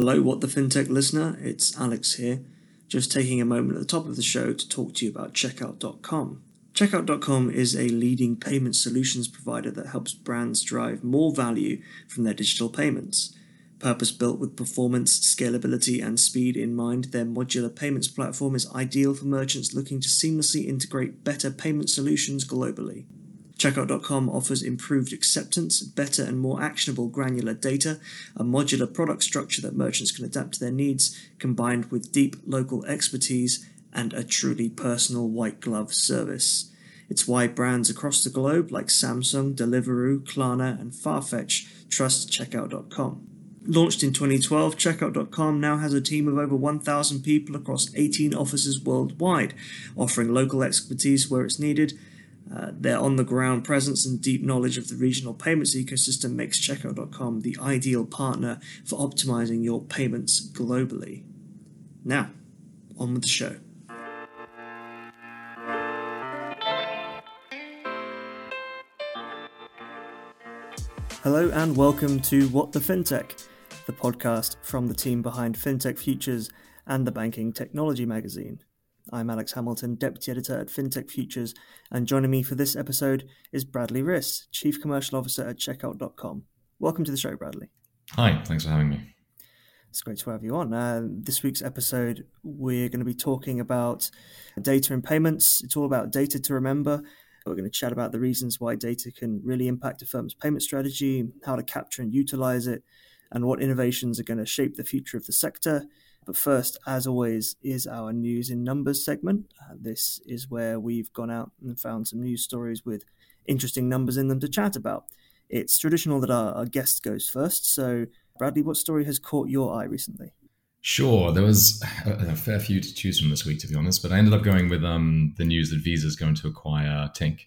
Hello, What the FinTech listener. It's Alex here, just taking a moment at the top of the show to talk to you about Checkout.com. Checkout.com is a leading payment solutions provider that helps brands drive more value from their digital payments. Purpose built with performance, scalability, and speed in mind, their modular payments platform is ideal for merchants looking to seamlessly integrate better payment solutions globally. Checkout.com offers improved acceptance, better and more actionable granular data, a modular product structure that merchants can adapt to their needs, combined with deep local expertise and a truly personal white glove service. It's why brands across the globe like Samsung, Deliveroo, Klarna, and Farfetch trust Checkout.com. Launched in 2012, Checkout.com now has a team of over 1,000 people across 18 offices worldwide, offering local expertise where it's needed uh, their on the ground presence and deep knowledge of the regional payments ecosystem makes Checkout.com the ideal partner for optimizing your payments globally. Now, on with the show. Hello, and welcome to What the FinTech, the podcast from the team behind FinTech Futures and the Banking Technology magazine. I'm Alex Hamilton, Deputy Editor at FinTech Futures, and joining me for this episode is Bradley Riss, Chief Commercial Officer at Checkout.com. Welcome to the show, Bradley. Hi, thanks for having me. It's great to have you on. Uh, this week's episode, we're going to be talking about data and payments. It's all about data to remember. We're going to chat about the reasons why data can really impact a firm's payment strategy, how to capture and utilize it, and what innovations are going to shape the future of the sector. But first, as always, is our news in numbers segment. Uh, this is where we've gone out and found some news stories with interesting numbers in them to chat about. It's traditional that our, our guest goes first. So, Bradley, what story has caught your eye recently? Sure, there was a, fair few to choose from this week, to be honest. But I ended up going with um, the news that Visa is going to acquire Tink.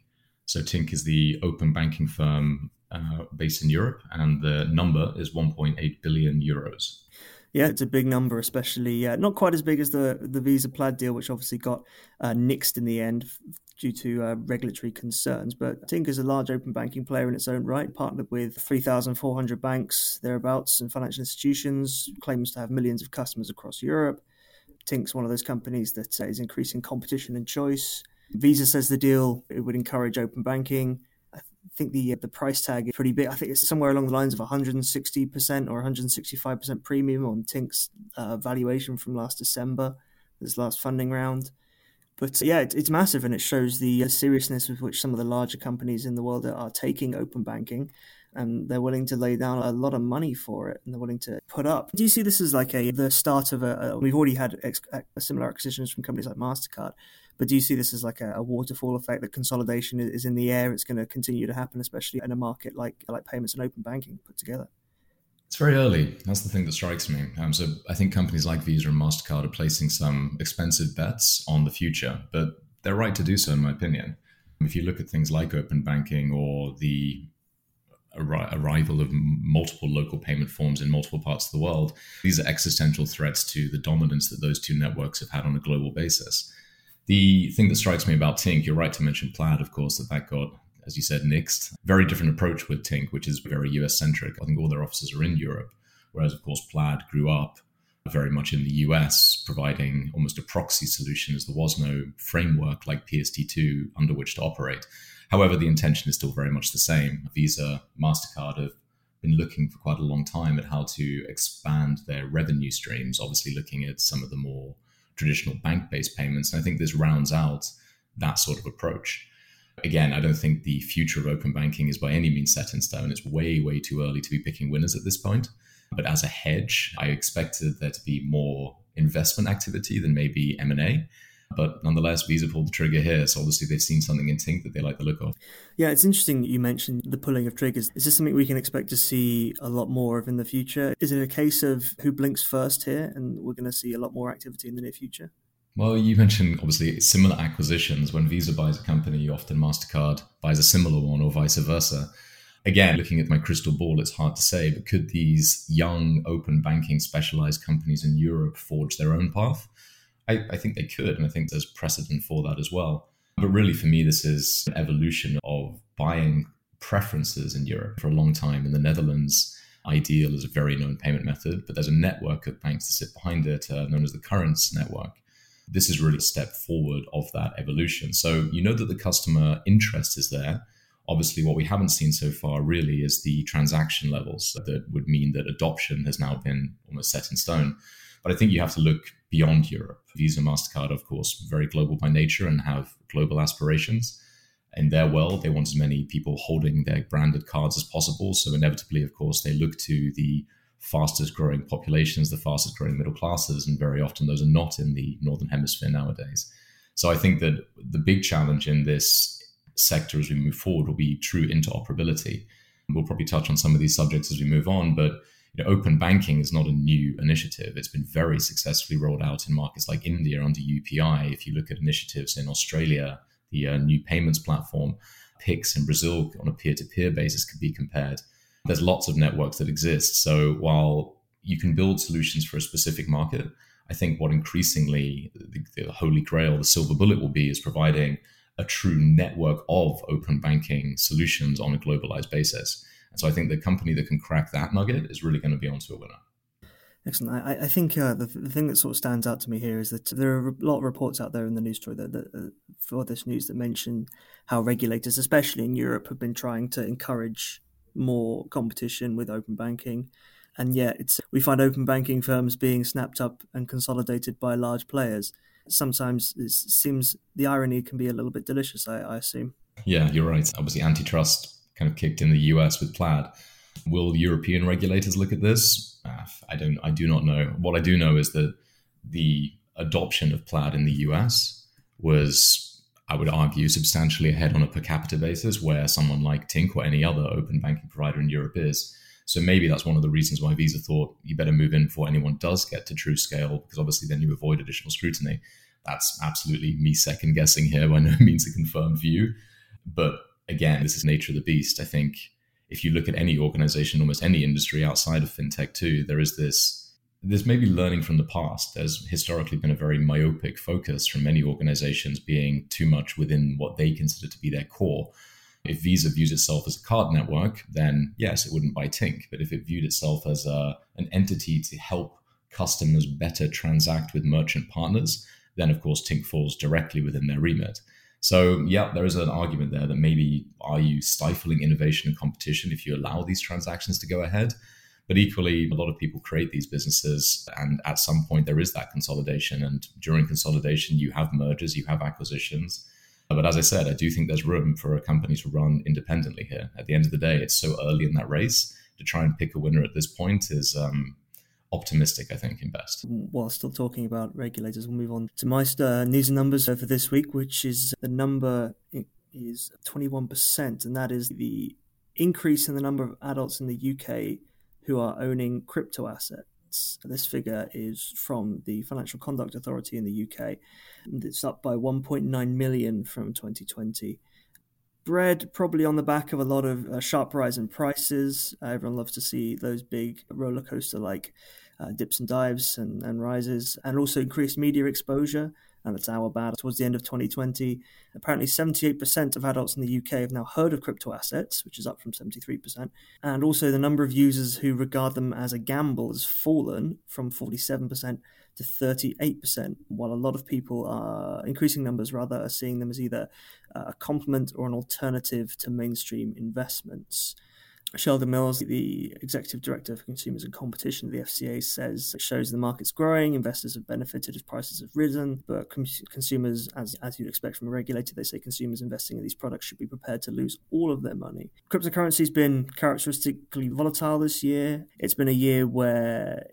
So Tink is the open banking firm uh, based in Europe, and the number is 1.8 billion euros. Yeah, it's a big number, especially uh, not quite as big as the the Visa Plaid deal, which obviously got uh, nixed in the end due to uh, regulatory concerns. But Tink is a large open banking player in its own right, partnered with 3,400 banks thereabouts and financial institutions, claims to have millions of customers across Europe. Tink's one of those companies that uh, is increasing competition and choice. Visa says the deal it would encourage open banking think the the price tag is pretty big. I think it's somewhere along the lines of 160% or 165% premium on Tink's uh, valuation from last December, this last funding round. But yeah, it, it's massive and it shows the uh, seriousness with which some of the larger companies in the world are taking open banking and they're willing to lay down a lot of money for it and they're willing to put up. Do you see this as like a the start of a, a we've already had ex, similar acquisitions from companies like Mastercard, but do you see this as like a, a waterfall effect that consolidation is in the air? It's going to continue to happen, especially in a market like like payments and open banking put together. It's very early. That's the thing that strikes me. Um, so I think companies like Visa and Mastercard are placing some expensive bets on the future, but they're right to do so, in my opinion. If you look at things like open banking or the arrival of multiple local payment forms in multiple parts of the world, these are existential threats to the dominance that those two networks have had on a global basis. The thing that strikes me about Tink, you're right to mention Plaid, of course, that that got, as you said, nixed. Very different approach with Tink, which is very US centric. I think all their offices are in Europe, whereas, of course, Plaid grew up very much in the US, providing almost a proxy solution as there was no framework like PSD2 under which to operate. However, the intention is still very much the same. Visa, MasterCard have been looking for quite a long time at how to expand their revenue streams, obviously looking at some of the more traditional bank based payments. And I think this rounds out that sort of approach. Again, I don't think the future of open banking is by any means set in stone. It's way, way too early to be picking winners at this point. But as a hedge, I expected there to be more investment activity than maybe M&A. But nonetheless, Visa pulled the trigger here. So obviously they've seen something in Tink that they like the look of. Yeah, it's interesting that you mentioned the pulling of triggers. Is this something we can expect to see a lot more of in the future? Is it a case of who blinks first here and we're going to see a lot more activity in the near future? Well, you mentioned obviously similar acquisitions. When Visa buys a company, often MasterCard buys a similar one or vice versa. Again, looking at my crystal ball, it's hard to say, but could these young open banking specialized companies in Europe forge their own path? I, I think they could, and I think there's precedent for that as well. But really, for me, this is an evolution of buying preferences in Europe. For a long time in the Netherlands, iDEAL is a very known payment method, but there's a network of banks that sit behind it, uh, known as the Currence network. This is really a step forward of that evolution. So you know that the customer interest is there. Obviously, what we haven't seen so far really is the transaction levels that would mean that adoption has now been almost set in stone. But I think you have to look beyond Europe. Visa, MasterCard, of course, very global by nature and have global aspirations. In their world, they want as many people holding their branded cards as possible. So, inevitably, of course, they look to the fastest growing populations, the fastest growing middle classes, and very often those are not in the Northern Hemisphere nowadays. So, I think that the big challenge in this sector as we move forward will be true interoperability. We'll probably touch on some of these subjects as we move on, but you know, open banking is not a new initiative. It's been very successfully rolled out in markets like India under UPI. If you look at initiatives in Australia, the uh, new payments platform, Pix in Brazil on a peer to peer basis could be compared. There's lots of networks that exist. So while you can build solutions for a specific market, I think what increasingly the, the holy grail, the silver bullet will be is providing a true network of open banking solutions on a globalized basis. And so I think the company that can crack that nugget is really going to be onto a winner. Excellent. I, I think uh, the, the thing that sort of stands out to me here is that there are a lot of reports out there in the news story that, that uh, for this news that mention how regulators, especially in Europe, have been trying to encourage more competition with open banking, and yet it's we find open banking firms being snapped up and consolidated by large players. Sometimes it seems the irony can be a little bit delicious. I, I assume. Yeah, you're right. Obviously, antitrust kind of kicked in the US with Plaid. Will European regulators look at this? Uh, I don't. I do not know. What I do know is that the adoption of Plaid in the US was, I would argue, substantially ahead on a per capita basis, where someone like Tink or any other open banking provider in Europe is. So maybe that's one of the reasons why Visa thought you better move in before anyone does get to true scale, because obviously then you avoid additional scrutiny. That's absolutely me second guessing here, by no means a confirmed view. But again, this is nature of the beast. I think if you look at any organization, almost any industry outside of fintech too, there is this there's maybe learning from the past. There's historically been a very myopic focus from many organizations being too much within what they consider to be their core. If Visa views itself as a card network, then yes, it wouldn't buy Tink. But if it viewed itself as a, an entity to help customers better transact with merchant partners, then of course Tink falls directly within their remit. So, yeah, there is an argument there that maybe are you stifling innovation and competition if you allow these transactions to go ahead? But equally, a lot of people create these businesses, and at some point, there is that consolidation. And during consolidation, you have mergers, you have acquisitions. But as I said, I do think there's room for a company to run independently here. At the end of the day, it's so early in that race to try and pick a winner at this point is um, optimistic, I think, in best. While still talking about regulators, we'll move on to my uh, news and numbers for this week, which is the number is 21%, and that is the increase in the number of adults in the UK who are owning crypto assets. This figure is from the Financial Conduct Authority in the UK, and it's up by 1.9 million from 2020 bred probably on the back of a lot of uh, sharp rise in prices. Uh, everyone loves to see those big roller coaster like uh, dips and dives and, and rises, and also increased media exposure. And that's our bad. Towards the end of 2020, apparently 78% of adults in the UK have now heard of crypto assets, which is up from 73%. And also the number of users who regard them as a gamble has fallen from 47% to 38%, while a lot of people are, increasing numbers rather, are seeing them as either a complement or an alternative to mainstream investments. Sheldon Mills, the executive director for consumers and competition at the FCA, says it shows the market's growing, investors have benefited as prices have risen, but consumers, as, as you'd expect from a regulator, they say consumers investing in these products should be prepared to lose all of their money. Cryptocurrency's been characteristically volatile this year. It's been a year where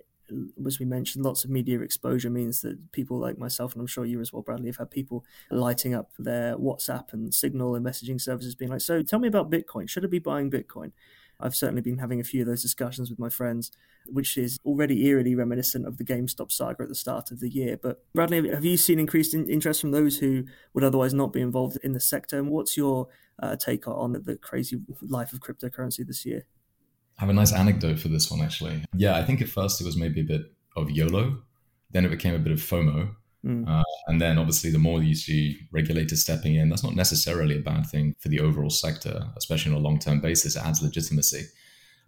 as we mentioned, lots of media exposure means that people like myself, and I'm sure you as well, Bradley, have had people lighting up their WhatsApp and Signal and messaging services being like, So tell me about Bitcoin. Should I be buying Bitcoin? I've certainly been having a few of those discussions with my friends, which is already eerily reminiscent of the GameStop saga at the start of the year. But Bradley, have you seen increased interest from those who would otherwise not be involved in the sector? And what's your uh, take on the crazy life of cryptocurrency this year? I have a nice anecdote for this one, actually. Yeah, I think at first it was maybe a bit of YOLO, then it became a bit of FOMO. Mm. Uh, and then obviously, the more you see regulators stepping in, that's not necessarily a bad thing for the overall sector, especially on a long term basis. It adds legitimacy.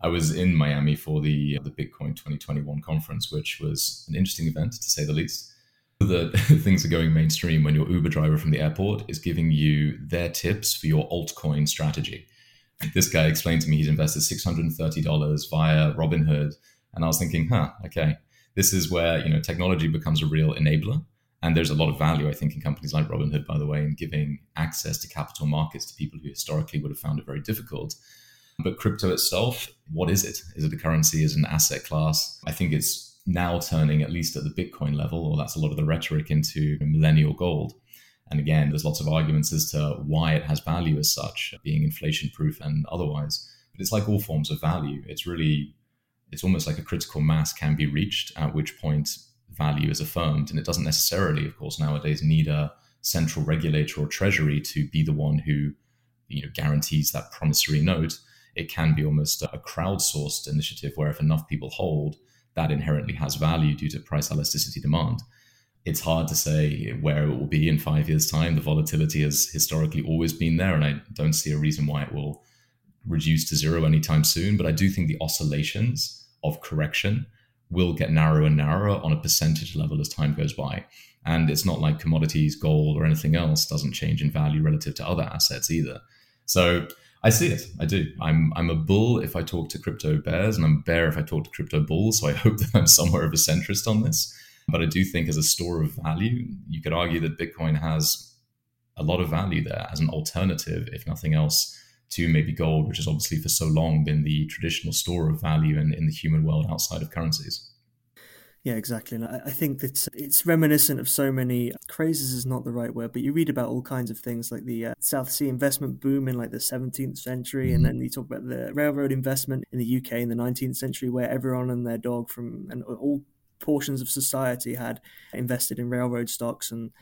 I was in Miami for the the Bitcoin 2021 conference, which was an interesting event to say the least. The things are going mainstream when your Uber driver from the airport is giving you their tips for your altcoin strategy. This guy explained to me he's invested $630 via Robinhood, and I was thinking, huh, okay, this is where you know technology becomes a real enabler. And there's a lot of value, I think, in companies like Robinhood, by the way, in giving access to capital markets to people who historically would have found it very difficult. But crypto itself, what is it? Is it a currency? Is it an asset class? I think it's now turning, at least at the Bitcoin level, or that's a lot of the rhetoric, into millennial gold. And again, there's lots of arguments as to why it has value as such, being inflation proof and otherwise. But it's like all forms of value. It's really, it's almost like a critical mass can be reached, at which point value is affirmed. And it doesn't necessarily, of course, nowadays need a central regulator or treasury to be the one who you know guarantees that promissory note it can be almost a crowdsourced initiative where if enough people hold, that inherently has value due to price elasticity demand. It's hard to say where it will be in five years' time. The volatility has historically always been there, and I don't see a reason why it will reduce to zero anytime soon. But I do think the oscillations of correction will get narrower and narrower on a percentage level as time goes by. And it's not like commodities, gold, or anything else doesn't change in value relative to other assets either. So I see it. I do. I'm I'm a bull if I talk to crypto bears, and I'm a bear if I talk to crypto bulls. So I hope that I'm somewhere of a centrist on this. But I do think, as a store of value, you could argue that Bitcoin has a lot of value there as an alternative, if nothing else, to maybe gold, which has obviously for so long been the traditional store of value in, in the human world outside of currencies. Yeah, exactly. And I, think that it's reminiscent of so many crazes is not the right word, but you read about all kinds of things like the uh, South Sea investment boom in like the 17th century, mm-hmm. and then you talk about the railroad investment in the UK in the 19th century, where everyone and their dog from and all portions of society had invested in railroad stocks and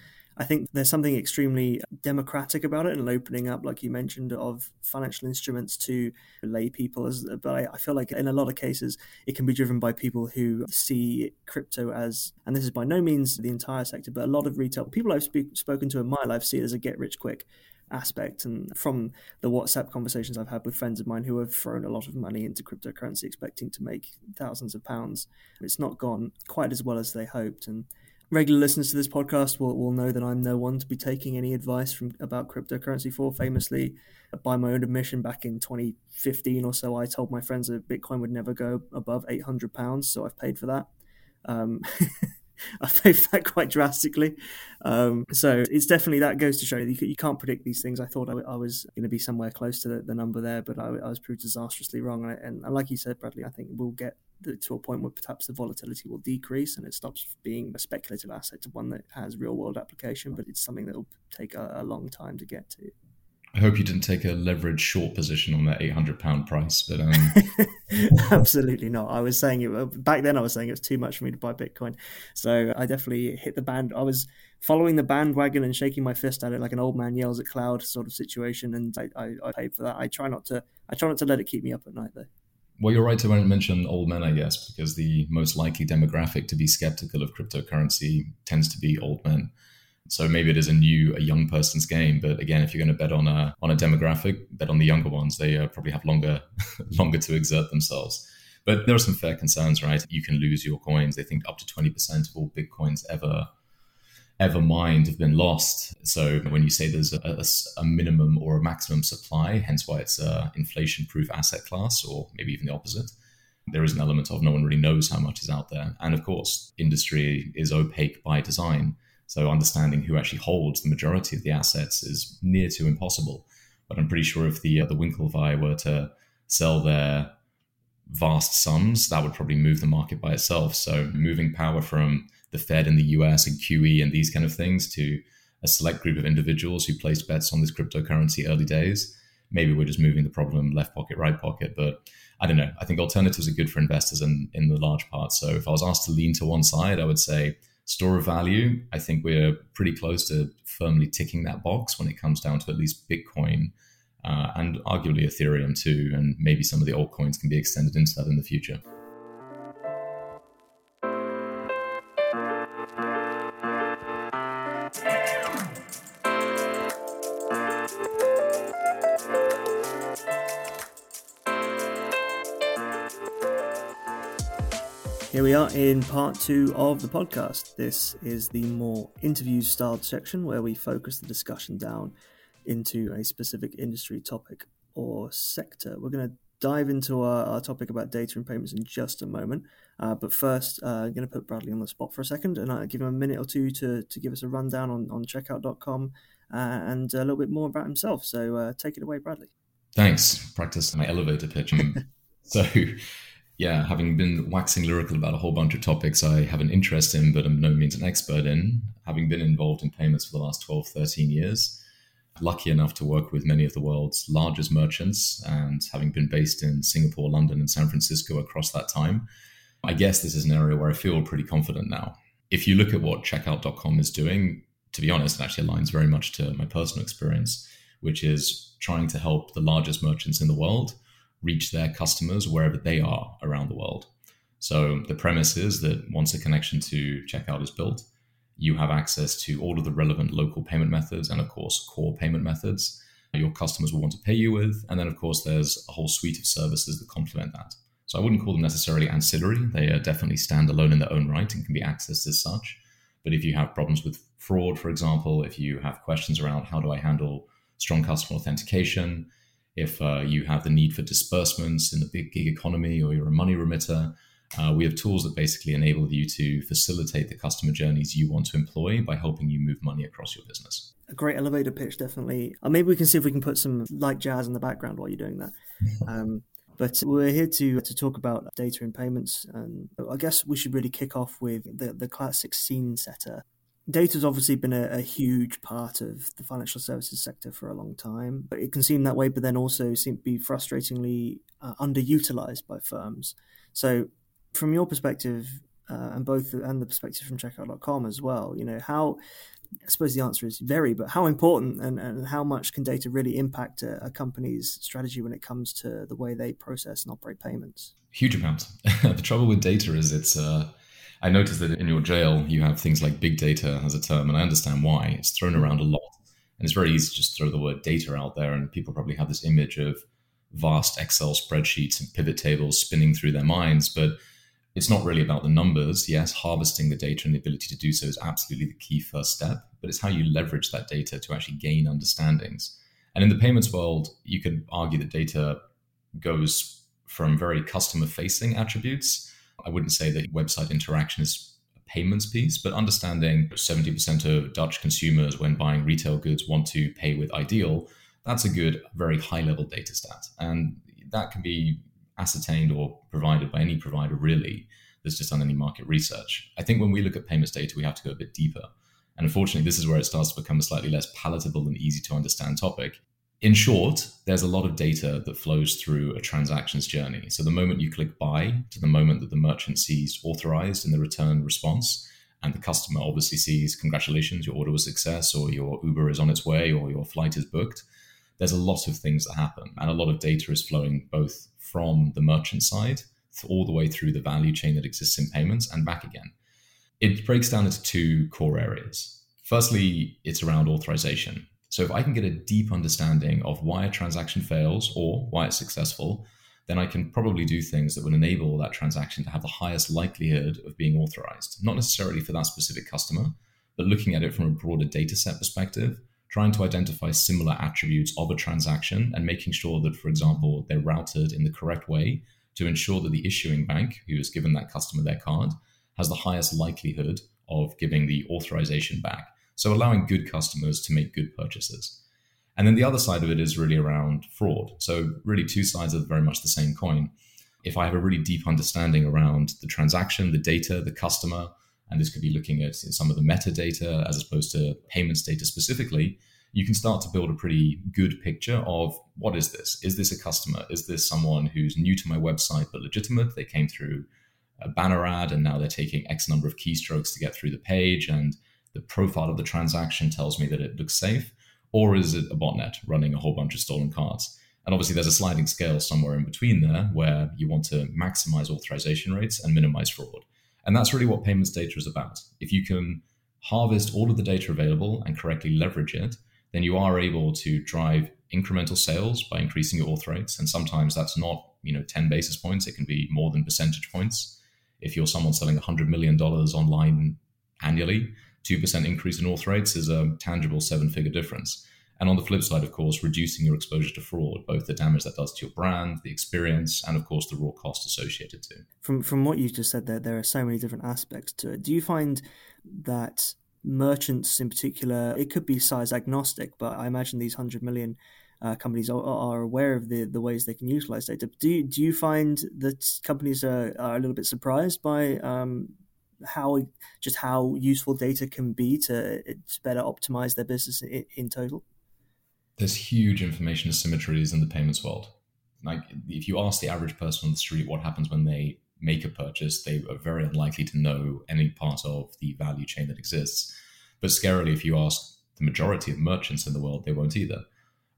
I think there's something extremely democratic about it and opening up, like you mentioned, of financial instruments to lay people. But I, I, feel like in a lot of cases, it can be driven by people who see crypto as, and this is by no means the entire sector, but a lot of retail people I've spe- spoken to in my life see it as a get rich quick aspect. And from the WhatsApp conversations I've had with friends of mine who have thrown a lot of money into cryptocurrency, expecting to make thousands of pounds, it's not gone quite as well as they hoped. And regular listeners to this podcast will, will know that I'm no one to be taking any advice from about cryptocurrency for. Famously, by my own admission, back in 2015 or so, I told my friends that Bitcoin would never go above 800 pounds, so I've paid for that. Um, I paid for that quite drastically. Um, so it's definitely that goes to show you, you can't predict these things. I thought I, I was going to be somewhere close to the, the number there, but I, I, was proved disastrously wrong. And, and, like you said, Bradley, I think we'll get to a point where perhaps the volatility will decrease and it stops being a speculative asset to one that has real world application, but it's something that will take a, a long time to get to. I hope you didn't take a leverage short position on that eight hundred pound price, but um... absolutely not. I was saying it back then. I was saying it was too much for me to buy Bitcoin, so I definitely hit the band. I was following the bandwagon and shaking my fist at it like an old man yells at cloud sort of situation, and I, I, I paid for that. I try not to. I try not to let it keep me up at night though. Well, you're right to mention old men, I guess, because the most likely demographic to be skeptical of cryptocurrency tends to be old men. So maybe it is a new, a young person's game. But again, if you're going to bet on a on a demographic, bet on the younger ones. They uh, probably have longer longer to exert themselves. But there are some fair concerns, right? You can lose your coins. They think up to twenty percent of all bitcoins ever ever mined have been lost. So when you say there's a, a, a minimum or a maximum supply, hence why it's a inflation-proof asset class, or maybe even the opposite, there is an element of no one really knows how much is out there. And of course, industry is opaque by design. So understanding who actually holds the majority of the assets is near to impossible. But I'm pretty sure if the uh, the Winklevi were to sell their vast sums, that would probably move the market by itself. So moving power from the Fed in the US and QE and these kind of things to a select group of individuals who placed bets on this cryptocurrency early days. Maybe we're just moving the problem left pocket, right pocket. But I don't know. I think alternatives are good for investors in, in the large part. So if I was asked to lean to one side, I would say store of value. I think we're pretty close to firmly ticking that box when it comes down to at least Bitcoin uh, and arguably Ethereum too. And maybe some of the altcoins can be extended into that in the future. Are in part two of the podcast. This is the more interview styled section where we focus the discussion down into a specific industry topic or sector. We're going to dive into our, our topic about data and payments in just a moment. Uh, but first, uh, I'm going to put Bradley on the spot for a second and I'll give him a minute or two to, to give us a rundown on, on checkout.com uh, and a little bit more about himself. So uh, take it away, Bradley. Thanks. Practice my elevator pitch. so, yeah, having been waxing lyrical about a whole bunch of topics I have an interest in, but I'm no means an expert in, having been involved in payments for the last 12, 13 years, lucky enough to work with many of the world's largest merchants, and having been based in Singapore, London, and San Francisco across that time, I guess this is an area where I feel pretty confident now. If you look at what checkout.com is doing, to be honest, it actually aligns very much to my personal experience, which is trying to help the largest merchants in the world reach their customers wherever they are around the world. So the premise is that once a connection to checkout is built, you have access to all of the relevant local payment methods and, of course, core payment methods your customers will want to pay you with. And then, of course, there's a whole suite of services that complement that. So I wouldn't call them necessarily ancillary. They are definitely stand alone in their own right and can be accessed as such. But if you have problems with fraud, for example, if you have questions around how do I handle strong customer authentication, if uh, you have the need for disbursements in the big gig economy or you're a money remitter, uh, we have tools that basically enable you to facilitate the customer journeys you want to employ by helping you move money across your business. A great elevator pitch, definitely. Or uh, maybe we can see if we can put some light jazz in the background while you're doing that. Um, but we're here to to talk about data and payments, and I guess we should really kick off with the the classic scene setter Data has obviously been a, a, huge part of the financial services sector for a long time, but it can seem that way, but then also seem to be frustratingly uh, underutilized by firms. So, from your perspective, uh, and both and the perspective from checkout.com as well, you know, how I suppose the answer is very, but how important and, and how much can data really impact a, a company's strategy when it comes to the way they process and operate payments? Huge amount. the trouble with data is it's uh, I noticed that in your jail, you have things like big data as a term, and I understand why. It's thrown around a lot. And it's very easy to just throw the word data out there, and people probably have this image of vast Excel spreadsheets and pivot tables spinning through their minds. But it's not really about the numbers. Yes, harvesting the data and the ability to do so is absolutely the key first step, but it's how you leverage that data to actually gain understandings. And in the payments world, you could argue that data goes from very customer facing attributes I wouldn't say that website interaction is a payments piece, but understanding 70% of Dutch consumers when buying retail goods want to pay with iDEAL, that's a good, very high level data stat. And that can be ascertained or provided by any provider really that's just done any market research. I think when we look at payments data, we have to go a bit deeper. And unfortunately, this is where it starts to become a slightly less palatable and easy to understand topic in short, there's a lot of data that flows through a transaction's journey. So the moment you click buy to the moment that the merchant sees authorized in the return response, and the customer obviously sees congratulations, your order was success, or your Uber is on its way, or your flight is booked. There's a lot of things that happen, and a lot of data is flowing both from the merchant side all the way through the value chain that exists in payments and back again. It breaks down into two core areas. Firstly, it's around authorization. So if I can get a deep understanding of why a transaction fails or why it's successful, then I can probably do things that would enable that transaction to have the highest likelihood of being authorized. Not necessarily for that specific customer, but looking at it from a broader data set perspective, trying to identify similar attributes of a transaction and making sure that, for example, they're routed in the correct way to ensure that the issuing bank who has given that customer their card has the highest likelihood of giving the authorization back. So allowing good customers to make good purchases. And then the other side of it is really around fraud. So really two sides of very much the same coin. If I have a really deep understanding around the transaction, the data, the customer, and this could be looking at some of the metadata as opposed to payments data specifically, you can start to build a pretty good picture of what is this? Is this a customer? Is this someone who's new to my website but legitimate? They came through a banner ad and now they're taking X number of keystrokes to get through the page and the profile of the transaction tells me that it looks safe, or is it a botnet running a whole bunch of stolen cards? And obviously, there's a sliding scale somewhere in between there where you want to maximize authorization rates and minimize fraud. And that's really what payments data is about. If you can harvest all of the data available and correctly leverage it, then you are able to drive incremental sales by increasing your auth rates. And sometimes that's not, you know, 10 basis points, it can be more than percentage points If you're someone selling $100 million online annually, 2% increase in auth rates is a tangible seven figure difference. And on the flip side, of course, reducing your exposure to fraud, both the damage that does to your brand, the experience, and of course the raw cost associated to. From from what you just said there, there are so many different aspects to it. Do you find that merchants in particular, it could be size agnostic, but I imagine these hundred million uh, companies are, are, aware of the, the ways they can utilize data. Do you, do you find that companies are, are a little bit surprised by um, how just how useful data can be to, to better optimize their business in, in total? There's huge information asymmetries in the payments world. Like if you ask the average person on the street what happens when they make a purchase, they are very unlikely to know any part of the value chain that exists. But scarily, if you ask the majority of merchants in the world, they won't either.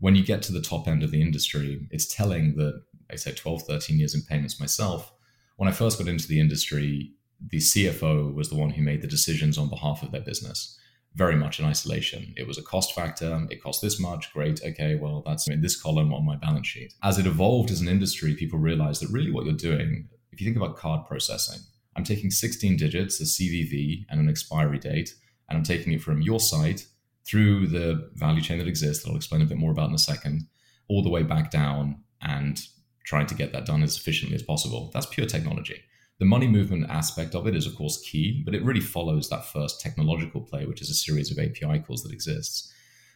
When you get to the top end of the industry, it's telling that I say 12, 13 years in payments myself. When I first got into the industry, the CFO was the one who made the decisions on behalf of their business very much in isolation. It was a cost factor. It cost this much. Great. Okay. Well, that's in this column on my balance sheet. As it evolved as an industry, people realized that really what you're doing, if you think about card processing, I'm taking 16 digits, a CVV, and an expiry date, and I'm taking it from your site through the value chain that exists, that I'll explain a bit more about in a second, all the way back down and trying to get that done as efficiently as possible. That's pure technology. The money movement aspect of it is, of course, key, but it really follows that first technological play, which is a series of API calls that exists.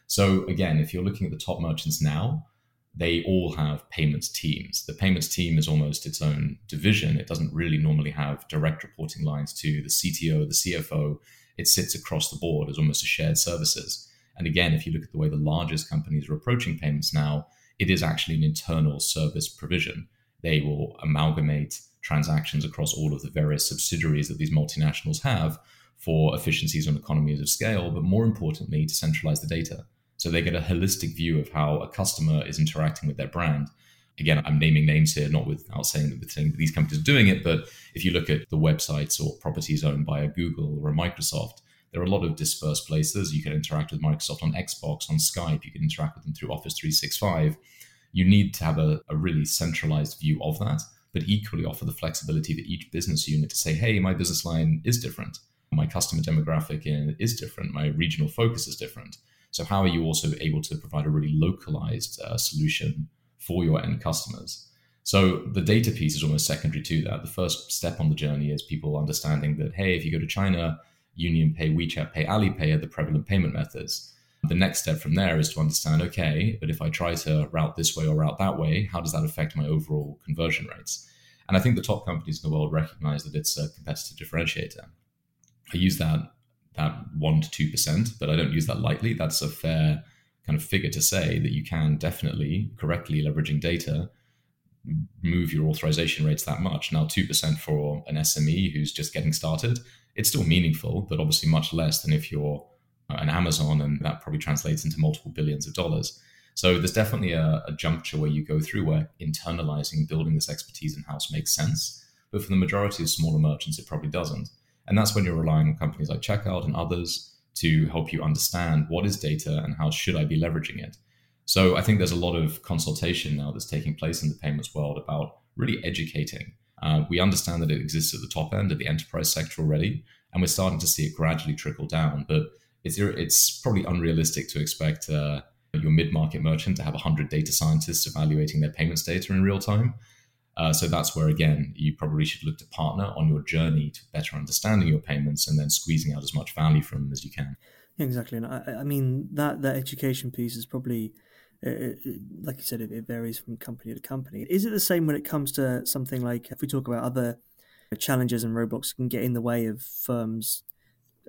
So, again, if you're looking at the top merchants now, they all have payments teams. The payments team is almost its own division. It doesn't really normally have direct reporting lines to the CTO, the CFO. It sits across the board as almost a shared services. And again, if you look at the way the largest companies are approaching payments now, it is actually an internal service provision. They will amalgamate transactions across all of the various subsidiaries that these multinationals have for efficiencies and economies of scale, but more importantly, to centralize the data. So they get a holistic view of how a customer is interacting with their brand. Again, I'm naming names here, not without saying that, these companies are doing it, but if you look at the websites or properties owned by a Google or a Microsoft, there are a lot of dispersed places. You can interact with Microsoft on Xbox, on Skype, you can interact with them through Office 365. You need to have a, a really centralized view of that but equally offer the flexibility to each business unit to say, hey, my business line is different. My customer demographic is different. My regional focus is different. So, how are you also able to provide a really localized uh, solution for your end customers? So, the data piece is almost secondary to that. The first step on the journey is people understanding that, hey, if you go to China, UnionPay, WeChat Pay, Alipay are the prevalent payment methods. The next step from there is to understand okay, but if I try to route this way or route that way, how does that affect my overall conversion rates? And I think the top companies in the world recognize that it's a competitive differentiator. I use that that one to two percent, but I don't use that lightly. That's a fair kind of figure to say that you can definitely correctly leveraging data move your authorization rates that much. Now, 2% for an SME who's just getting started, it's still meaningful, but obviously much less than if you're an Amazon, and that probably translates into multiple billions of dollars. So there's definitely a, a juncture where you go through where internalizing, and building this expertise in house makes sense. But for the majority of smaller merchants, it probably doesn't. And that's when you're relying on companies like Checkout and others to help you understand what is data and how should I be leveraging it. So I think there's a lot of consultation now that's taking place in the payments world about really educating. Uh, we understand that it exists at the top end of the enterprise sector already, and we're starting to see it gradually trickle down. But it's it's probably unrealistic to expect uh, your mid-market merchant to have 100 data scientists evaluating their payments data in real time. Uh, so that's where again you probably should look to partner on your journey to better understanding your payments and then squeezing out as much value from them as you can. Exactly, and I, I mean that that education piece is probably. It, it, like you said, it, it varies from company to company. Is it the same when it comes to something like if we talk about other challenges and roadblocks can get in the way of firms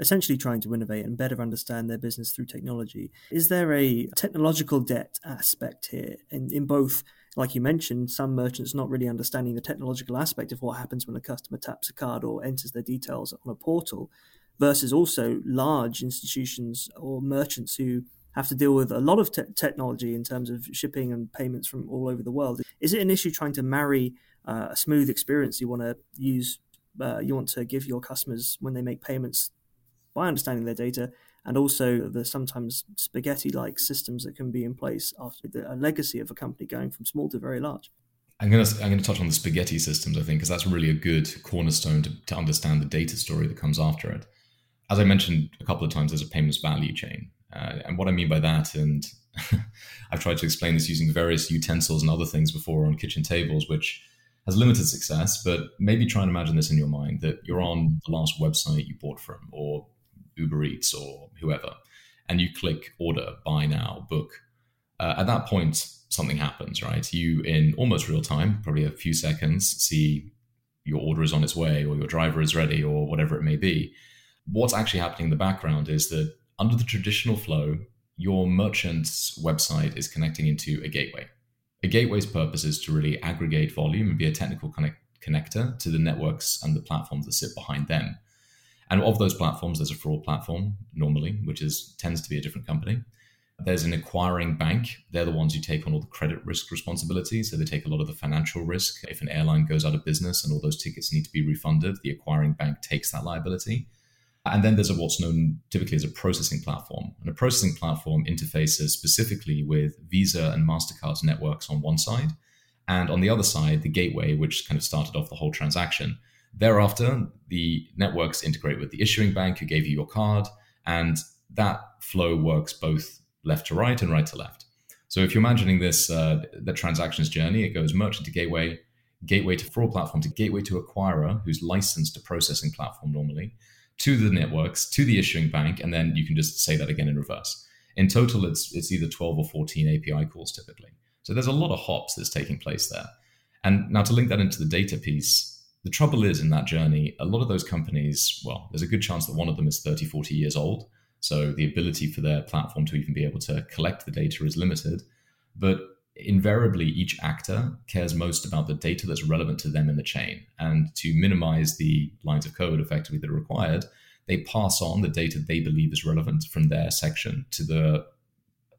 essentially trying to innovate and better understand their business through technology. Is there a technological debt aspect here in, in both? Like you mentioned, some merchants not really understanding the technological aspect of what happens when a customer taps a card or enters their details on a portal, versus also large institutions or merchants who have to deal with a lot of te- technology in terms of shipping and payments from all over the world. Is it an issue trying to marry uh, a smooth experience you want to use, uh, you want to give your customers when they make payments by understanding their data and also the sometimes spaghetti like systems that can be in place after the, a legacy of a company going from small to very large. I'm going to I'm going to touch on the spaghetti systems, I think, because that's really a good cornerstone to, to understand the data story that comes after it. As I mentioned a couple of times, there's a payments value chain, uh, and what I mean by that, and I've tried to explain this using various utensils and other things before on kitchen tables, which has limited success. But maybe try and imagine this in your mind that you're on the last website you bought from, or Uber Eats, or whoever, and you click order, buy now, book. Uh, at that point, something happens, right? You, in almost real time, probably a few seconds, see your order is on its way or your driver is ready or whatever it may be. What's actually happening in the background is that under the traditional flow, your merchant's website is connecting into a gateway. A gateway's purpose is to really aggregate volume and be a technical connect- connector to the networks and the platforms that sit behind them. And of those platforms, there's a fraud platform normally, which is tends to be a different company. There's an acquiring bank. They're the ones who take on all the credit risk responsibility. So they take a lot of the financial risk. If an airline goes out of business and all those tickets need to be refunded, the acquiring bank takes that liability. And then there's a, what's known typically as a processing platform. And a processing platform interfaces specifically with Visa and MasterCard's networks on one side. And on the other side, the gateway, which kind of started off the whole transaction. Thereafter, the networks integrate with the issuing bank who gave you your card. And that flow works both left to right and right to left. So if you're imagining this, uh, the transactions journey, it goes merchant to gateway, gateway to fraud platform to gateway to acquirer, who's licensed to processing platform normally, to the networks, to the issuing bank, and then you can just say that again in reverse. In total, it's it's either 12 or 14 API calls typically. So there's a lot of hops that's taking place there. And now to link that into the data piece, the trouble is in that journey, a lot of those companies, well, there's a good chance that one of them is 30, 40 years old. So the ability for their platform to even be able to collect the data is limited. But invariably, each actor cares most about the data that's relevant to them in the chain. And to minimize the lines of code effectively that are required, they pass on the data they believe is relevant from their section to the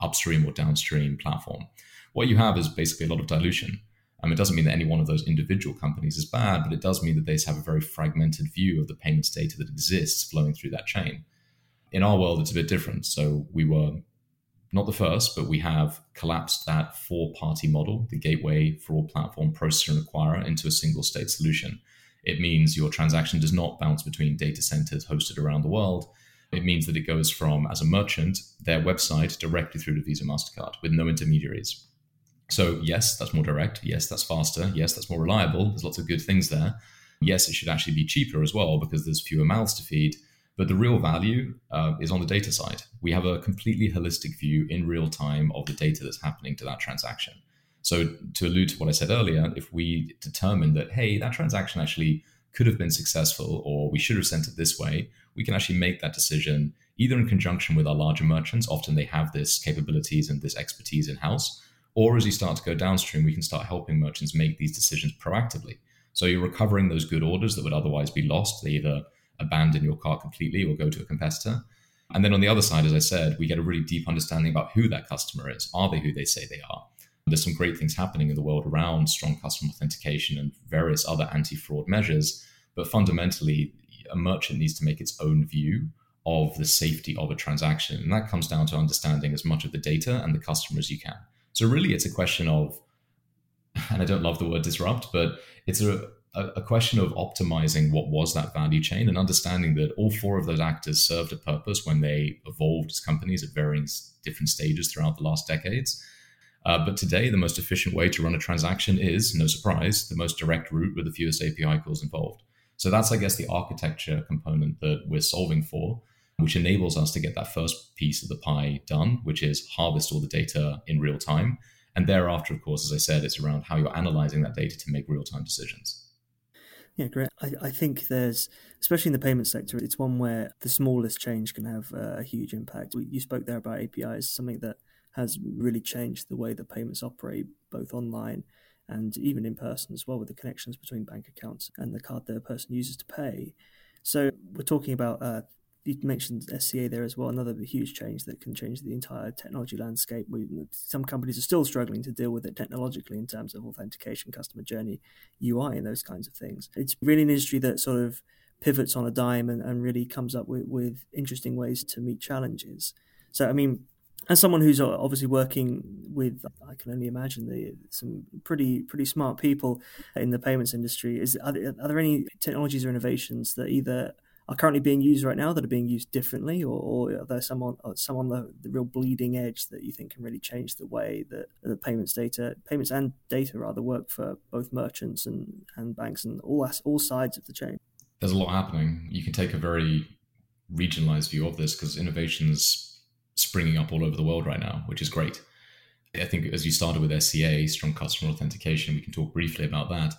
upstream or downstream platform. What you have is basically a lot of dilution. It doesn't mean that any one of those individual companies is bad, but it does mean that they have a very fragmented view of the payments data that exists flowing through that chain in our world, it's a bit different. So we were not the first, but we have collapsed that four party model, the gateway, fraud platform, processor, and acquirer, into a single state solution. It means your transaction does not bounce between data centers hosted around the world. It means that it goes from, as a merchant, their website directly through to Visa MasterCard with no intermediaries. So, yes, that's more direct. Yes, that's faster. Yes, that's more reliable. There's lots of good things there. Yes, it should actually be cheaper as well because there's fewer mouths to feed. But the real value uh, is on the data side. We have a completely holistic view in real time of the data that's happening to that transaction. So, to allude to what I said earlier, if we determine that, hey, that transaction actually could have been successful or we should have sent it this way, we can actually make that decision either in conjunction with our larger merchants. Often they have this capabilities and this expertise in house. Or as you start to go downstream, we can start helping merchants make these decisions proactively. So you're recovering those good orders that would otherwise be lost. They either abandon your car completely or go to a competitor. And then on the other side, as I said, we get a really deep understanding about who that customer is. Are they who they say they are? There's some great things happening in the world around strong customer authentication and various other anti fraud measures. But fundamentally, a merchant needs to make its own view of the safety of a transaction. And that comes down to understanding as much of the data and the customer as you can. So, really, it's a question of, and I don't love the word disrupt, but it's a, a, question of optimizing what was that value chain and understanding that all four of those actors served a purpose when they evolved as companies at varying different stages throughout the last decades. Uh, but today, the most efficient way to run a transaction is, no surprise, the most direct route with the fewest API calls involved. So that's, I guess, the architecture component that we're solving for, which enables us to get that first piece of the pie done, which is harvest all the data in real time. And thereafter, of course, as I said, it's around how you're analyzing that data to make real time decisions. Yeah, great. I, I think there's, especially in the payment sector, it's one where the smallest change can have a huge impact. You spoke there about APIs, something that has really changed the way that payments operate, both online and even in person as well, with the connections between bank accounts and the card that a person uses to pay. So we're talking about uh, you mentioned SCA there as well, another huge change that can change the entire technology landscape. We, some companies are still struggling to deal with it technologically in terms of authentication, customer journey, UI, and those kinds of things. It's really an industry that sort of pivots on a dime and, and really comes up with, with interesting ways to meet challenges. So, I mean, As someone who's uh, obviously working with, I can only imagine the, some pretty pretty smart people in the payments industry. Is are are there any technologies or innovations that either are currently being used right now that are being used differently, or, or are there some on uh, some on the, the real bleeding edge that you think can really change the way that the payments data, payments and data rather work for both merchants and, and banks and all all sides of the chain? There's a lot happening. You can take a very regionalized view of this because innovations springing up all over the world right now, which is great. I think as you started with SCA, strong customer authentication, we can talk briefly about that.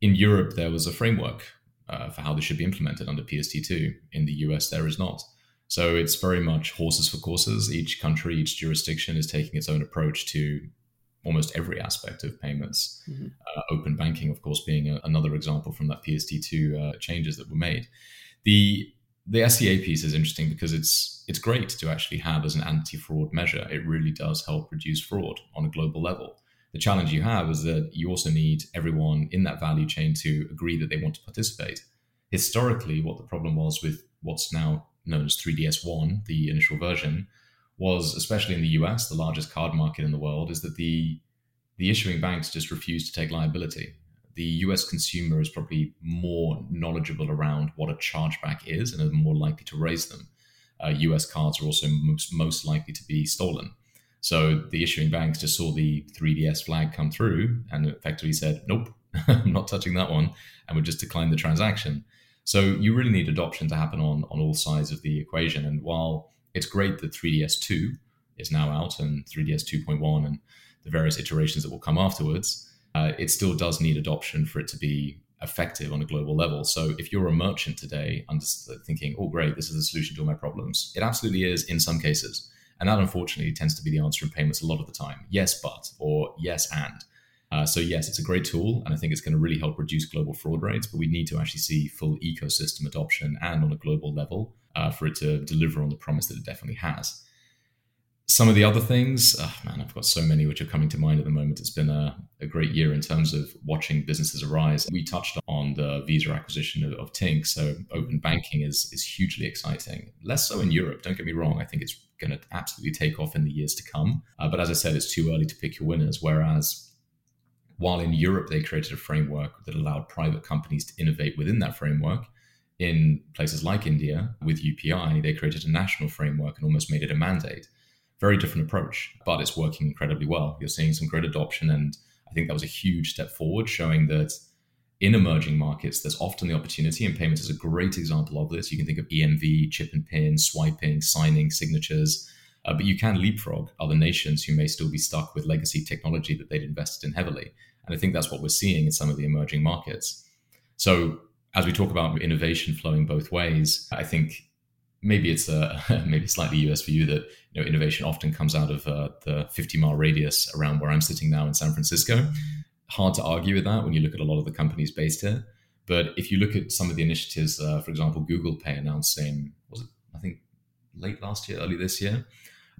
In Europe, there was a framework uh, for how this should be implemented under PSD2. In the US, there is not. So it's very much horses for courses. Each country, each jurisdiction is taking its own approach to almost every aspect of payments. Mm-hmm. Uh, open banking, of course, being a, another example from that PSD2 uh, changes that were made. The the SCA piece is interesting because it's it's great to actually have as an anti-fraud measure. It really does help reduce fraud on a global level. The challenge you have is that you also need everyone in that value chain to agree that they want to participate. Historically, what the problem was with what's now known as 3DS1, the initial version, was especially in the US, the largest card market in the world, is that the the issuing banks just refused to take liability. The US consumer is probably more knowledgeable around what a chargeback is and are more likely to raise them. Uh, US cards are also most, most likely to be stolen. So the issuing banks just saw the 3DS flag come through and effectively said, nope, I'm not touching that one, and would just decline the transaction. So you really need adoption to happen on, on all sides of the equation. And while it's great that 3DS2 is now out and 3DS 2.1 and the various iterations that will come afterwards, uh, it still does need adoption for it to be effective on a global level. So if you're a merchant today, under, thinking, oh, great, this is the solution to all my problems, it absolutely is in some cases. And that unfortunately tends to be the answer in payments a lot of the time. Yes, but, or yes, and. Uh, so, yes, it's a great tool, and I think it's going to really help reduce global fraud rates, but we need to actually see full ecosystem adoption and on a global level uh, for it to deliver on the promise that it definitely has. Some of the other things, oh man, I've got so many which are coming to mind at the moment. It's been a, a great year in terms of watching businesses arise. We touched on the Visa acquisition of, of Tink, so open banking is is hugely exciting. Less so in Europe. Don't get me wrong. I think it's going to absolutely take off in the years to come. Uh, but as I said, it's too early to pick your winners. Whereas while in Europe they created a framework that allowed private companies to innovate within that framework, in places like India with UPI, they created a national framework and almost made it a mandate very different approach, but it's working incredibly well. You're seeing some great adoption, and I think that was a huge step forward, showing that in emerging markets, there's often the opportunity, and payments is a great example of this. You can think of EMV, chip and pin, swiping, signing, signatures, uh, but you can leapfrog other nations who may still be stuck with legacy technology that they'd invested in heavily. And I think that's what we're seeing in some of the emerging markets. So, as we talk about innovation flowing both ways, I think maybe it's a maybe slightly US for you that you know innovation often comes out of uh, the 50 mile radius around where I'm sitting now in San Francisco. Hard to argue with that when you look at a lot of the companies based here. But if you look at some of the initiatives, uh, for example, Google Pay announcing was it I think late last year, early this year,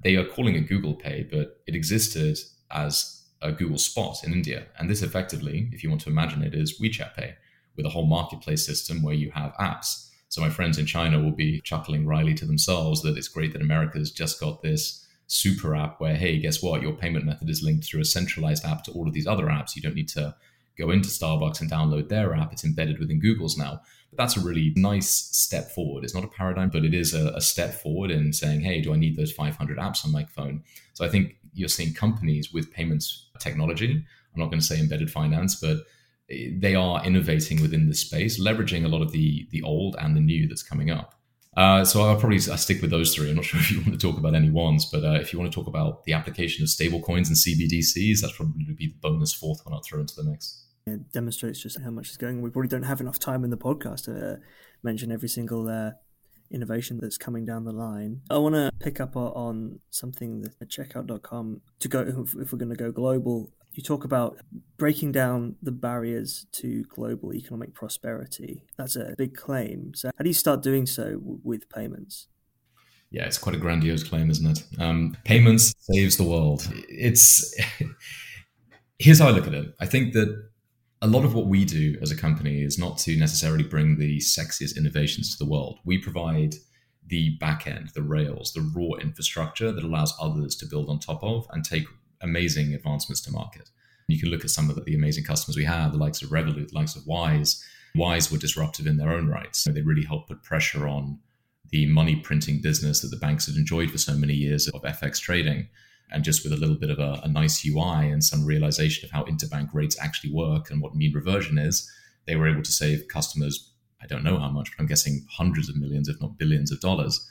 they are calling it Google Pay, but it existed as a Google Spot in India, and this effectively, if you want to imagine it, is WeChat Pay with a whole marketplace system where you have apps so my friends in China will be chuckling wryly to themselves that it's great that America's just got this super app where, hey, guess what? Your payment method is linked through a centralized app to all of these other apps. You don't need to go into Starbucks and download their app. It's embedded within Google's now. But that's a really nice step forward. It's not a paradigm, but it is a, a step forward in saying, hey, do I need those 500 apps on my phone? So I think you're seeing companies with payments technology. I'm not going to say embedded finance, but they are innovating within this space, leveraging a lot of the the old and the new that's coming up. Uh, so I'll probably I stick with those three. I'm not sure if you want to talk about any ones, but uh, if you want to talk about the application of stablecoins and CBDCs, that's probably to be the bonus fourth one I'll throw into the mix. It demonstrates just how much is going. We probably don't have enough time in the podcast to uh, mention every single uh, innovation that's coming down the line. I want to pick up on something that checkout.com to go if we're going to go global you talk about breaking down the barriers to global economic prosperity. That's a big claim. So, how do you start doing so with payments? Yeah, it's quite a grandiose claim, isn't it? Um, payments saves the world. It's here's how I look at it. I think that a lot of what we do as a company is not to necessarily bring the sexiest innovations to the world. We provide the back end, the rails, the raw infrastructure that allows others to build on top of and take amazing advancements to market. You can look at some of the amazing customers we have, the likes of Revolut, the likes of Wise. Wise were disruptive in their own rights. So they really helped put pressure on the money printing business that the banks had enjoyed for so many years of FX trading. And just with a little bit of a, a nice UI and some realization of how interbank rates actually work and what mean reversion is, they were able to save customers, I don't know how much, but I'm guessing hundreds of millions, if not billions of dollars.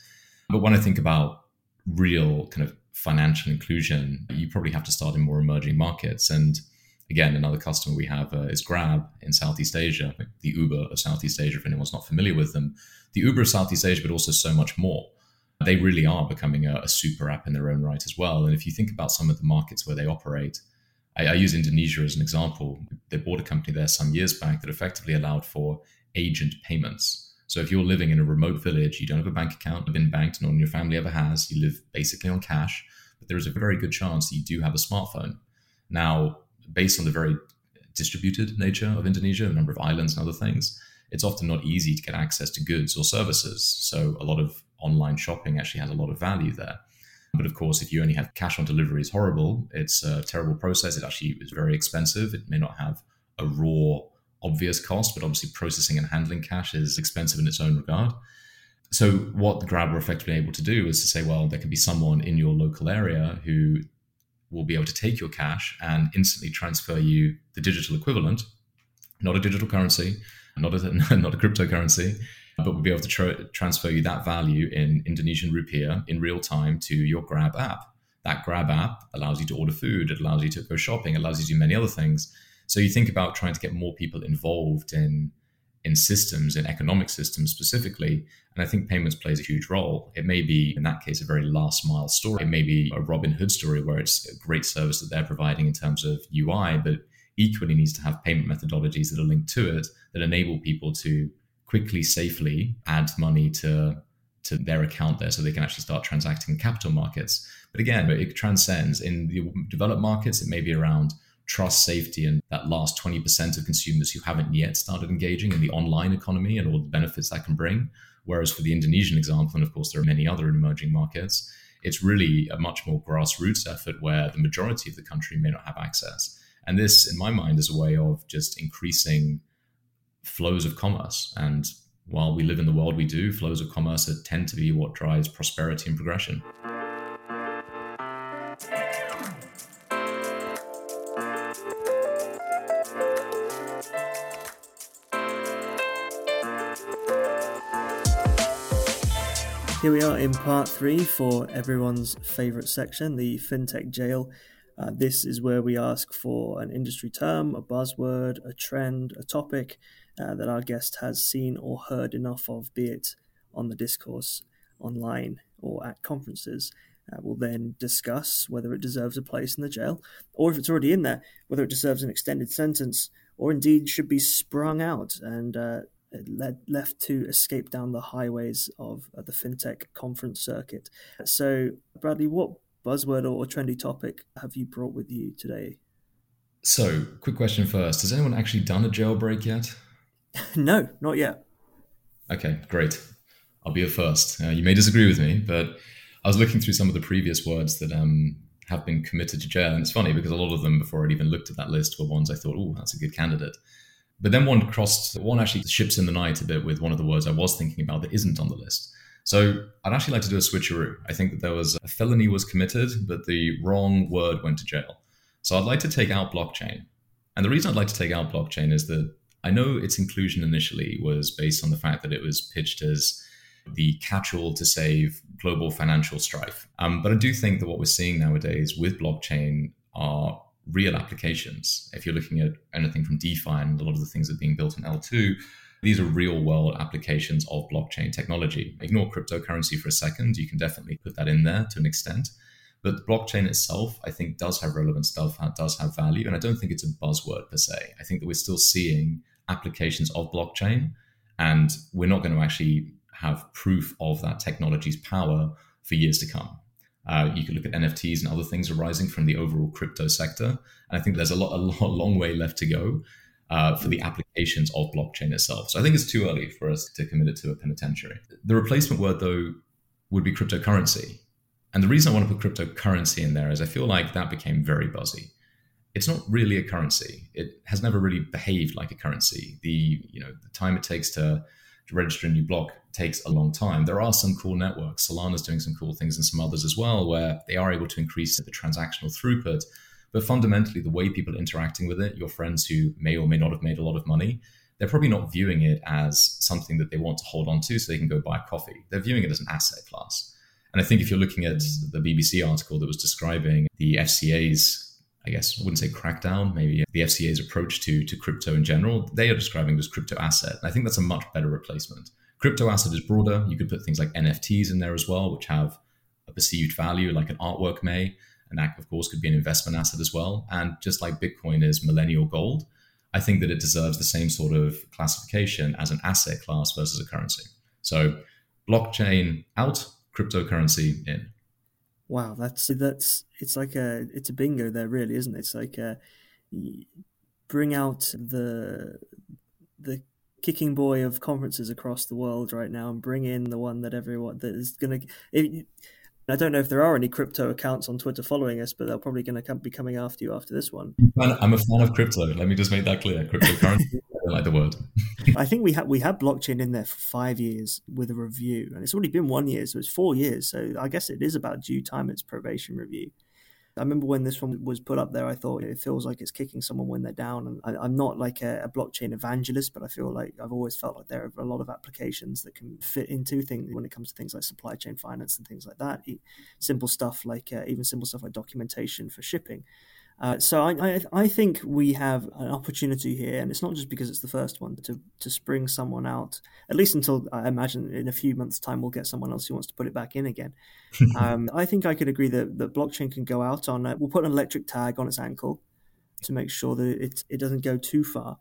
But when I think about real kind of financial inclusion, you probably have to start in more emerging markets. And again, another customer we have uh, is Grab in Southeast Asia, the Uber of Southeast Asia, if anyone's not familiar with them. The Uber of Southeast Asia, but also so much more. They really are becoming a, a super app in their own right as well. And if you think about some of the markets where they operate, I, I use Indonesia as an example. They bought a company there some years back that effectively allowed for agent payments. So if you're living in a remote village, you don't have a bank account, have been banked, no one in your family ever has, you live basically on cash, but there is a very good chance that you do have a smartphone. Now, based on the very distributed nature of Indonesia, the number of islands and other things, it's often not easy to get access to goods or services. So a lot of online shopping actually has a lot of value there. But of course, if you only have cash on delivery, is horrible. It's a terrible process. It actually is very expensive. It may not have a raw, obvious cost, but obviously processing and handling cash is expensive in its own regard. So what the Grab were effectively able to do is to say, well, there can be someone in your local area who will be able to take your cash and instantly transfer you the digital equivalent, not a digital currency, not a not a cryptocurrency, but will be able to tra- transfer you that value in Indonesian rupiah in real time to your Grab app. That Grab app allows you to order food, it allows you to go shopping, it allows you to do many other things. So you think about trying to get more people involved in in systems, in economic systems specifically. And I think payments plays a huge role. It may be, in that case, a very last mile story. It may be a Robinhood story where it's a great service that they're providing in terms of UI, but equally needs to have payment methodologies that are linked to it that enable people to quickly, safely add money to to their account there so they can actually start transacting in capital markets. But again, it transcends in the developed markets, it may be around trust, safety, and that last 20% of consumers who haven't yet started engaging in the online economy and all the benefits that can bring. Whereas for the Indonesian example, and of course there are many other emerging markets, it's really a much more grassroots effort where the majority of the country may not have access. And this, in my mind, is a way of just increasing flows of commerce. And while we live in the world we do, flows of commerce tend to be what drives prosperity and progression. Here we are in part three for everyone's favourite section, the FinTech Jail. Uh, this is where we ask for an industry term, a buzzword, a trend, a topic uh, that our guest has seen or heard enough of, be it on the discourse, online, or at conferences. Uh, we'll then discuss whether it deserves a place in the jail, or if it's already in there, whether it deserves an extended sentence, or indeed should be sprung out and uh, led, left to escape down the highways of uh, the fintech conference circuit. So, Bradley, what buzzword or trendy topic have you brought with you today? So, quick question first: Has anyone actually done a jailbreak yet? no, not yet. Okay, great. I'll be the first. Uh, you may disagree with me, but I was looking through some of the previous words that um, have been committed to jail, and it's funny because a lot of them, before I'd even looked at that list, were ones I thought, "Oh, that's a good candidate." But then one crossed, one actually ships in the night a bit with one of the words I was thinking about that isn't on the list. So I'd actually like to do a switcheroo. I think that there was a felony was committed, but the wrong word went to jail. So I'd like to take out blockchain. And the reason I'd like to take out blockchain is that I know its inclusion initially was based on the fact that it was pitched as the catch-all to save global financial strife. Um, but I do think that what we're seeing nowadays with blockchain are real applications. If you're looking at anything from DeFi and a lot of the things that are being built in L2, these are real world applications of blockchain technology. Ignore cryptocurrency for a second. You can definitely put that in there to an extent. But blockchain itself, I think, does have relevant stuff, does have value. And I don't think it's a buzzword per se. I think that we're still seeing applications of blockchain, and we're not going to actually have proof of that technology's power for years to come. Uh, you could look at NFTs and other things arising from the overall crypto sector. And I think there's a lot, a lot, long way left to go uh, for the applications of blockchain itself. So I think it's too early for us to commit it to a penitentiary. The replacement word, though, would be cryptocurrency. And the reason I want to put cryptocurrency in there is I feel like that became very buzzy. It's not really a currency. It has never really behaved like a currency. The you know the time it takes to, to register a new block takes a long time. There are some cool networks. Solana's doing some cool things and some others as well, where they are able to increase the transactional throughput. But fundamentally, the way people are interacting with it, your friends who may or may not have made a lot of money, they're probably not viewing it as something that they want to hold on to so they can go buy coffee. They're viewing it as an asset class. And I think if you're looking at mm. the BBC article that was describing the FCA's I guess I wouldn't say crackdown, maybe the FCA's approach to, to crypto in general, they are describing as crypto asset. I think that's a much better replacement. Crypto asset is broader. You could put things like NFTs in there as well, which have a perceived value, like an artwork may. And that, of course, could be an investment asset as well. And just like Bitcoin is millennial gold, I think that it deserves the same sort of classification as an asset class versus a currency. So blockchain out, cryptocurrency in. Wow, that's that's it's like a it's a bingo there, really, isn't it? It's like uh, a, bring out the the kicking boy of conferences across the world right now and bring in the one that everyone that is going to. I don't know if there are any crypto accounts on Twitter following us, but they're probably going to be coming after you after this one. I'm a fan of crypto. Let me just make that clear. Cryptocurrency. I don't like the word. I think we had we had blockchain in there for five years with a review, and it's already been one year, so it's four years. So I guess it is about due time its probation review. I remember when this one was put up there, I thought it feels like it's kicking someone when they're down. And I, am not like a, a, blockchain evangelist, but I feel like I've always felt like there are a lot of applications that can fit into things when it comes to things like supply chain finance and things like that. Simple stuff like uh, even simple stuff like documentation for shipping. Uh, so I, I, I think we have an opportunity here, and it's not just because it's the first one to to spring someone out. At least until I imagine in a few months' time we'll get someone else who wants to put it back in again. um, I think I could agree that that blockchain can go out on. Uh, we'll put an electric tag on its ankle to make sure that it it doesn't go too far.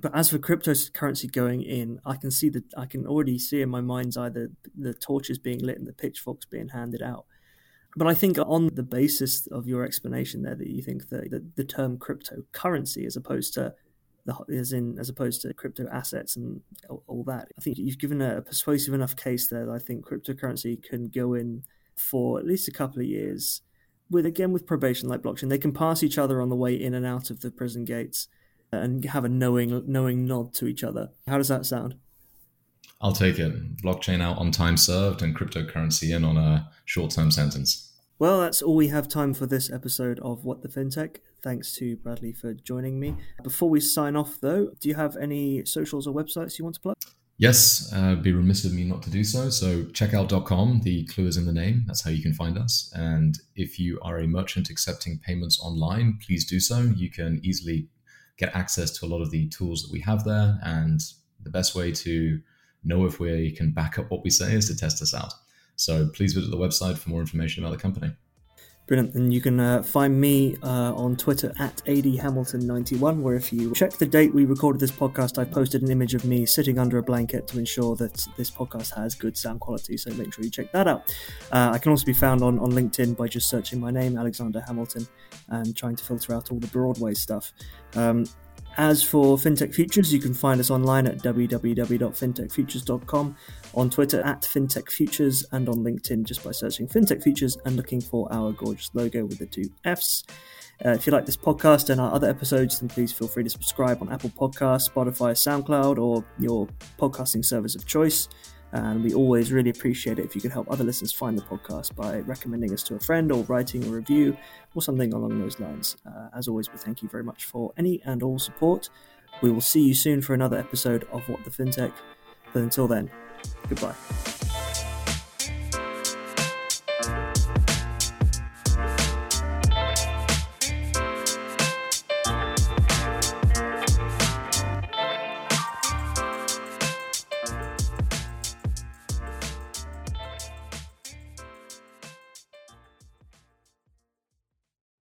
But as for cryptocurrency going in, I can see that I can already see in my mind's eye the the torches being lit and the pitchforks being handed out. But I think on the basis of your explanation there, that you think that the, the term cryptocurrency, as opposed to the, as in as opposed to crypto assets and all, all that, I think you've given a, persuasive enough case there that I think cryptocurrency can go in for at least a couple of years. With again with probation like blockchain, they can pass each other on the way in and out of the prison gates and have a knowing knowing nod to each other. How does that sound? I'll take it. Blockchain out on time served and cryptocurrency in on a short term sentence. Well, that's all we have time for this episode of What the FinTech. Thanks to Bradley for joining me. Before we sign off, though, do you have any socials or websites you want to plug? Yes, uh, be remiss of me not to do so. So, checkout.com, the clue is in the name. That's how you can find us. And if you are a merchant accepting payments online, please do so. You can easily get access to a lot of the tools that we have there. And the best way to know if we can back up what we say is to test us out. So please visit the website for more information about the company. Brilliant. And you can uh, find me uh, on Twitter at adhamilton91, where if you check the date we recorded this podcast, I posted an image of me sitting under a blanket to ensure that this podcast has good sound quality. So make sure you check that out. Uh, I can also be found on, on LinkedIn by just searching my name, Alexander Hamilton, and trying to filter out all the Broadway stuff. Um, as for FinTech Futures, you can find us online at www.fintechfutures.com, on Twitter at FinTech Futures, and on LinkedIn just by searching FinTech Futures and looking for our gorgeous logo with the two Fs. Uh, if you like this podcast and our other episodes, then please feel free to subscribe on Apple Podcasts, Spotify, SoundCloud, or your podcasting service of choice. And we always really appreciate it if you could help other listeners find the podcast by recommending us to a friend or writing a review or something along those lines. Uh, as always, we thank you very much for any and all support. We will see you soon for another episode of What the FinTech. But until then, goodbye.